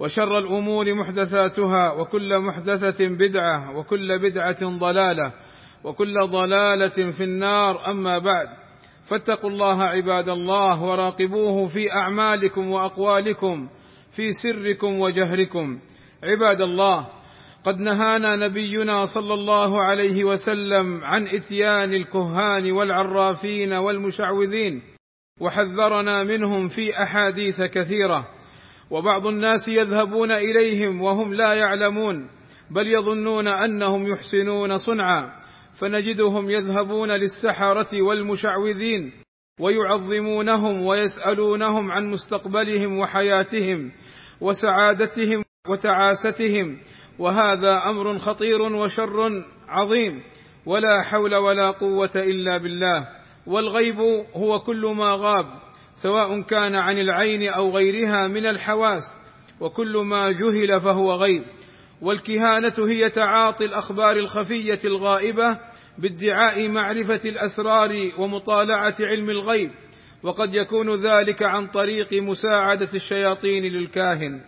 وشر الأمور محدثاتها وكل محدثة بدعة وكل بدعة ضلالة وكل ضلالة في النار. أما بعد فاتقوا الله عباد الله وراقبوه في أعمالكم وأقوالكم في سركم وجهركم. عباد الله قد نهانا نبينا صلى الله عليه وسلم عن إتيان الكهان والعرافين والمشعوذين وحذرنا منهم في أحاديث كثيرة. وبعض الناس يذهبون إليهم وهم لا يعلمون بل يظنون أنهم يحسنون صنعا فنجدهم يذهبون للسحرة والمشعوذين ويعظمونهم ويسألونهم عن مستقبلهم وحياتهم وسعادتهم وتعاستهم وهذا أمر خطير وشر عظيم ولا حول ولا قوة إلا بالله والغيب هو كل ما غاب. سواء كان عن العين أو غيرها من الحواس وكل ما جهل فهو غيب. والكهانة هي تعاطي الأخبار الخفية الغائبة بادعاء معرفة الأسرار ومطالعة علم الغيب وقد يكون ذلك عن طريق مساعدة الشياطين للكاهن.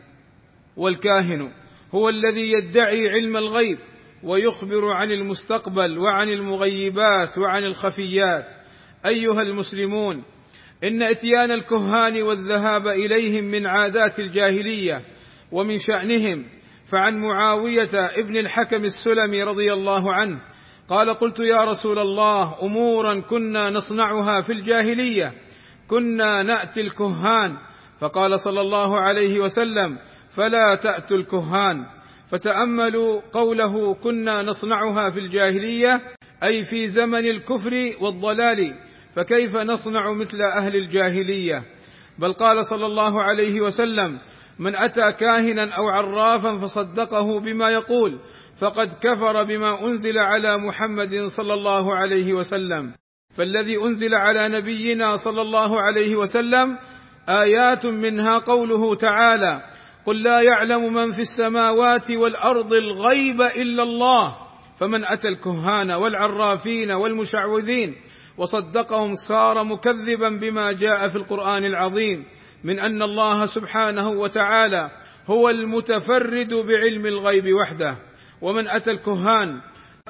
والكاهن هو الذي يدعي علم الغيب ويخبر عن المستقبل وعن المغيبات وعن الخفيات. أيها المسلمون إن إتيان الكهان والذهاب إليهم من عادات الجاهلية ومن شأنهم فعن معاوية ابن الحكم السلمي رضي الله عنه قال قلت يا رسول الله أمورا كنا نصنعها في الجاهلية كنا نأتي الكهان. فقال صلى الله عليه وسلم فلا تأتوا الكهان. فتأملوا قوله كنا نصنعها في الجاهلية أي في زمن الكفر والضلال. فكيف نصنع مثل أهل الجاهلية؟ بل قال صلى الله عليه وسلم من أتى كاهنا أو عرافا فصدقه بما يقول فقد كفر بما أنزل على محمد صلى الله عليه وسلم. فالذي أنزل على نبينا صلى الله عليه وسلم آيات منها قوله تعالى قل لا يعلم من في السماوات والأرض الغيب إلا الله فمن أتى الكهان والعرافين والمشعوذين وصدقهم صار مكذبا بما جاء في القرآن العظيم من أن الله سبحانه وتعالى هو المتفرد بعلم الغيب وحده. ومن أتى الكهان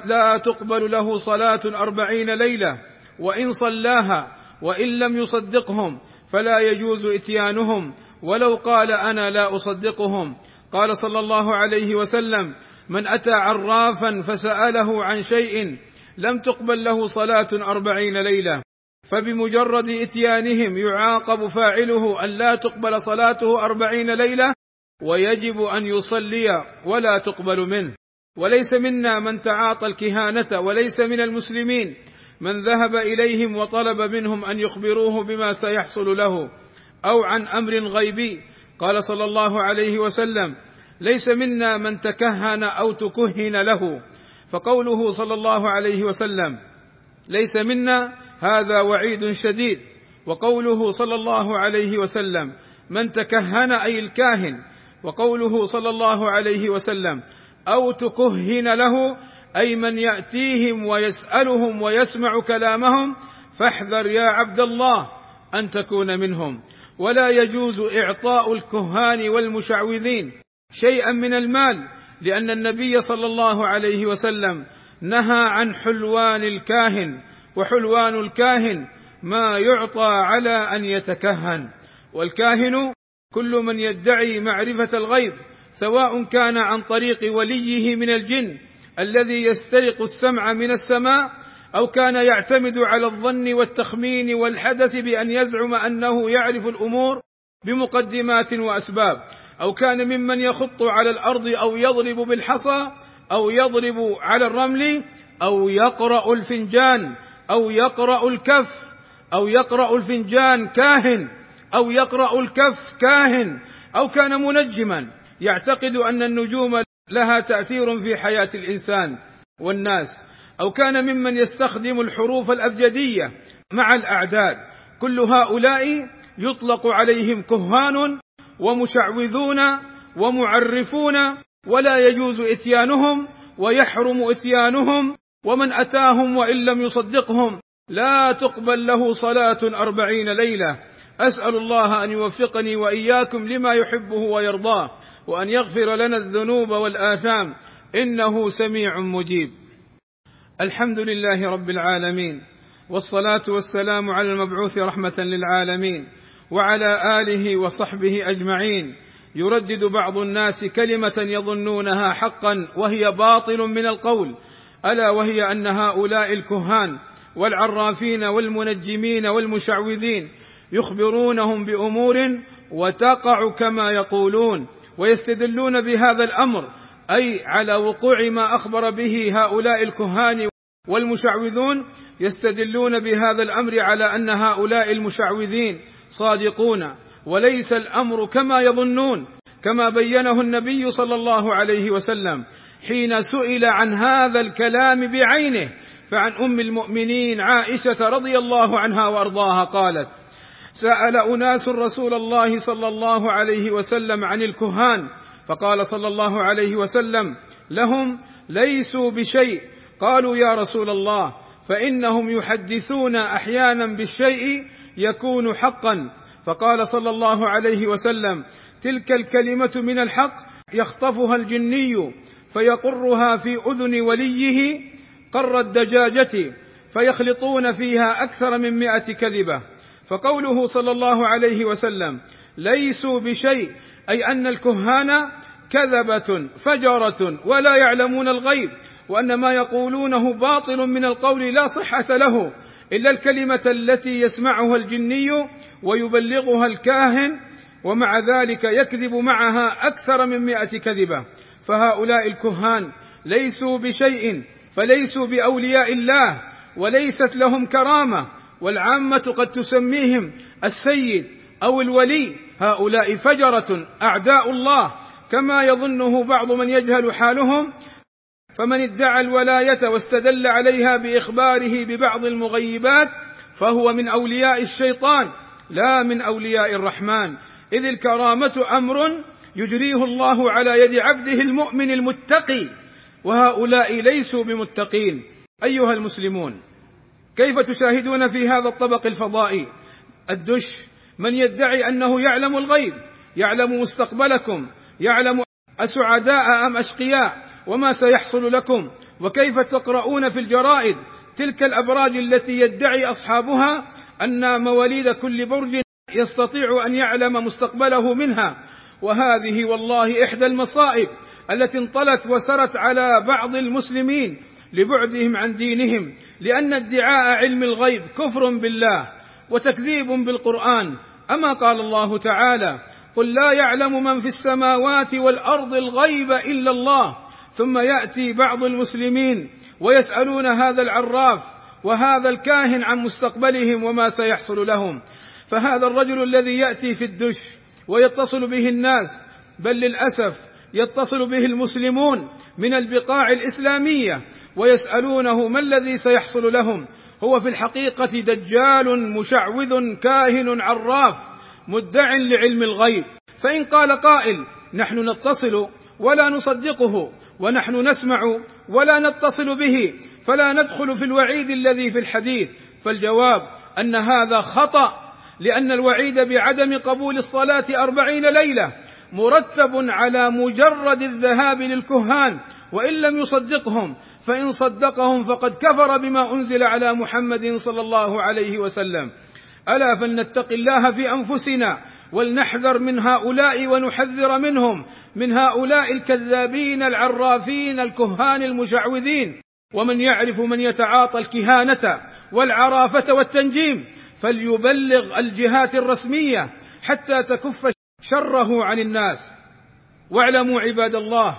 لا تقبل له صلاة أربعين ليلة وإن صلاها وإن لم يصدقهم فلا يجوز إتيانهم. ولو قال أنا لا أصدقهم قال صلى الله عليه وسلم من أتى عرافا فسأله عن شيء لم تقبل له صلاة أربعين ليلة فبمجرد إتيانهم يعاقب فاعله أن لا تقبل صلاته أربعين ليلة ويجب أن يصلي ولا تقبل منه. وليس منا من تعاطى الكهانة وليس من المسلمين من ذهب إليهم وطلب منهم أن يخبروه بما سيحصل له أو عن أمر غيبي. قال صلى الله عليه وسلم ليس منا من تكهن أو تكهن له فقوله صلى الله عليه وسلم ليس منا هذا وعيد شديد. وقوله صلى الله عليه وسلم من تكهن أي الكاهن. وقوله صلى الله عليه وسلم أو تكهن له أي من يأتيهم ويسألهم ويسمع كلامهم فاحذر يا عبد الله أن تكون منهم. ولا يجوز إعطاء الكهان والمشعوذين شيئا من المال. لأن النبي صلى الله عليه وسلم نهى عن حلوان الكاهن وحلوان الكاهن ما يعطى على أن يتكهن. والكاهن كل من يدعي معرفة الغيب سواء كان عن طريق وليه من الجن الذي يسترق السمع من السماء أو كان يعتمد على الظن والتخمين والحدث بأن يزعم أنه يعرف الأمور بمقدمات وأسباب. أو كان ممن يخط على الأرض أو يضرب بالحصى أو يضرب على الرمل أو يقرأ الفنجان أو يقرأ الكف أو يقرأ الفنجان كاهن أو يقرأ الكف كاهن أو كان منجما. يعتقد أن النجوم لها تأثير في حياة الإنسان والناس. أو كان ممن يستخدم الحروف الأبجدية مع الأعداد. كل هؤلاء يطلق عليهم كهان ومشعوذون ومعرفون ولا يجوز إتيانهم ويحرم إتيانهم ومن أتاهم وإن لم يصدقهم لا تقبل له صلاة أربعين ليلة. أسأل الله أن يوفقني وإياكم لما يحبه ويرضاه وأن يغفر لنا الذنوب والآثام. إنه سميع مجيب. الحمد لله رب العالمين والصلاة والسلام على المبعوث رحمة للعالمين. وعلى آله وصحبه أجمعين. يردد بعض الناس كلمة يظنونها حقا وهي باطل من القول ألا وهي أن هؤلاء الكهان والعرافين والمنجمين والمشعوذين يخبرونهم بأمور وتقع كما يقولون ويستدلون بهذا الأمر أي على وقوع ما أخبر به هؤلاء الكهان والمشعوذون يستدلون بهذا الأمر على أن هؤلاء المشعوذين صادقون. وليس الأمر كما يظنون كما بينه النبي صلى الله عليه وسلم. حين سئل عن هذا الكلام بعينه فعن أم المؤمنين عائشة رضي الله عنها وأرضاها قالت سأل أناس رسول الله صلى الله عليه وسلم عن الكهان فقال صلى الله عليه وسلم لهم ليسوا بشيء. قالوا يا رسول الله فإنهم يحدثون أحيانا بالشيء يكون حقا. فقال صلى الله عليه وسلم تلك الكلمة من الحق يخطفها الجني فيقرها في أذن وليه قر الدجاجة فيخلطون فيها أكثر من مائه كذبة. فقوله صلى الله عليه وسلم ليسوا بشيء أي أن الكهان كذبة فجرة ولا يعلمون الغيب وأن ما يقولونه باطل من القول لا صحة له. إلا الكلمة التي يسمعها الجني ويبلغها الكاهن ومع ذلك يكذب معها أكثر من مائه كذبة. فهؤلاء الكهان ليسوا بشيء فليسوا بأولياء الله وليست لهم كرامة. والعامة قد تسميهم السيد أو الولي. هؤلاء فجرة أعداء الله. كما يظنه بعض من يجهل حالهم فمن ادعى الولاية واستدل عليها بإخباره ببعض المغيبات فهو من أولياء الشيطان لا من أولياء الرحمن. إذ الكرامة أمر يجريه الله على يد عبده المؤمن المتقي وهؤلاء ليسوا بمتقين. أيها المسلمون كيف تشاهدون في هذا الطبق الفضائي؟ الدش من يدعي أنه يعلم الغيب يعلم مستقبلكم يعلم أسعداء أم أشقياء. وما سيحصل لكم؟ وكيف تقرؤون في الجرائد تلك الأبراج التي يدعي أصحابها أن مواليد كل برج يستطيع أن يعلم مستقبله منها؟ وهذه والله إحدى المصائب التي انطلت وسرت على بعض المسلمين لبعدهم عن دينهم لأن ادعاء علم الغيب كفر بالله وتكذيب بالقرآن. أما قال الله تعالى قل لا يعلم من في السماوات والأرض الغيب إلا الله ثم يأتي بعض المسلمين ويسألون هذا العراف وهذا الكاهن عن مستقبلهم وما سيحصل لهم. فهذا الرجل الذي يأتي في الدش ويتصل به الناس بل للأسف يتصل به المسلمون من البقاع الإسلامية ويسألونه ما الذي سيحصل لهم. هو في الحقيقة دجال مشعوذ كاهن عراف مدع لعلم الغيب. فإن قال قائل نحن نتصل ولا نصدقه ونحن نسمع ولا نتصل به فلا ندخل في الوعيد الذي في الحديث. فالجواب أن هذا خطأ لأن الوعيد بعدم قبول الصلاة أربعين ليلة مرتب على مجرد الذهاب للكهان وإن لم يصدقهم فإن صدقهم فقد كفر بما أنزل على محمد صلى الله عليه وسلم. ألا فلنتق الله في أنفسنا ولنحذر من هؤلاء ونحذر منهم من هؤلاء الكذابين العرافين الكهان المشعوذين ومن يعرف من يتعاطى الكهانة والعرافة والتنجيم فليبلغ الجهات الرسمية حتى تكف شره عن الناس. واعلموا عباد الله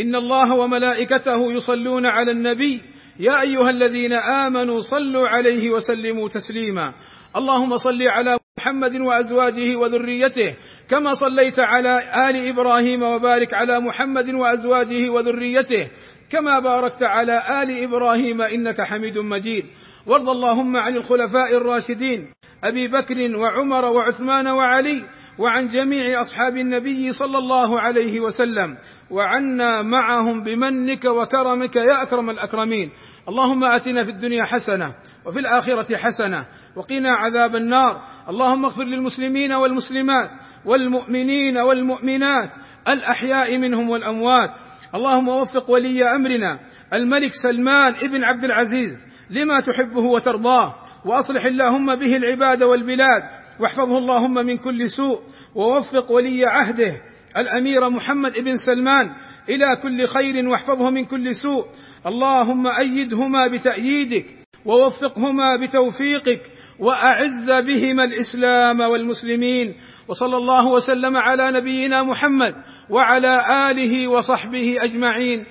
إن الله وملائكته يصلون على النبي يا أيها الذين آمنوا صلوا عليه وسلموا تسليما. اللهم صل على محمد وأزواجه وذريته كما صليت على آل إبراهيم وبارك على محمد وأزواجه وذريته كما باركت على آل إبراهيم إنك حميد مجيد. وارض اللهم عن الخلفاء الراشدين أبي بكر وعمر وعثمان وعلي وعن جميع أصحاب النبي صلى الله عليه وسلم وعنا معهم بمنك وكرمك يا أكرم الأكرمين. اللهم آتنا في الدنيا حسنة وفي الآخرة حسنة وقنا عذاب النار. اللهم اغفر للمسلمين والمسلمات والمؤمنين والمؤمنات الأحياء منهم والأموات. اللهم وفق ولي أمرنا الملك سلمان ابن عبد العزيز لما تحبه وترضاه وأصلح اللهم به العباد والبلاد واحفظه اللهم من كل سوء ووفق ولي عهده الأمير محمد بن سلمان إلى كل خير واحفظه من كل سوء. اللهم أيدهما بتأييدك ووفقهما بتوفيقك وأعز بهما الإسلام والمسلمين وصلى الله وسلم على نبينا محمد وعلى آله وصحبه أجمعين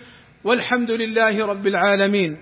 والحمد لله رب العالمين.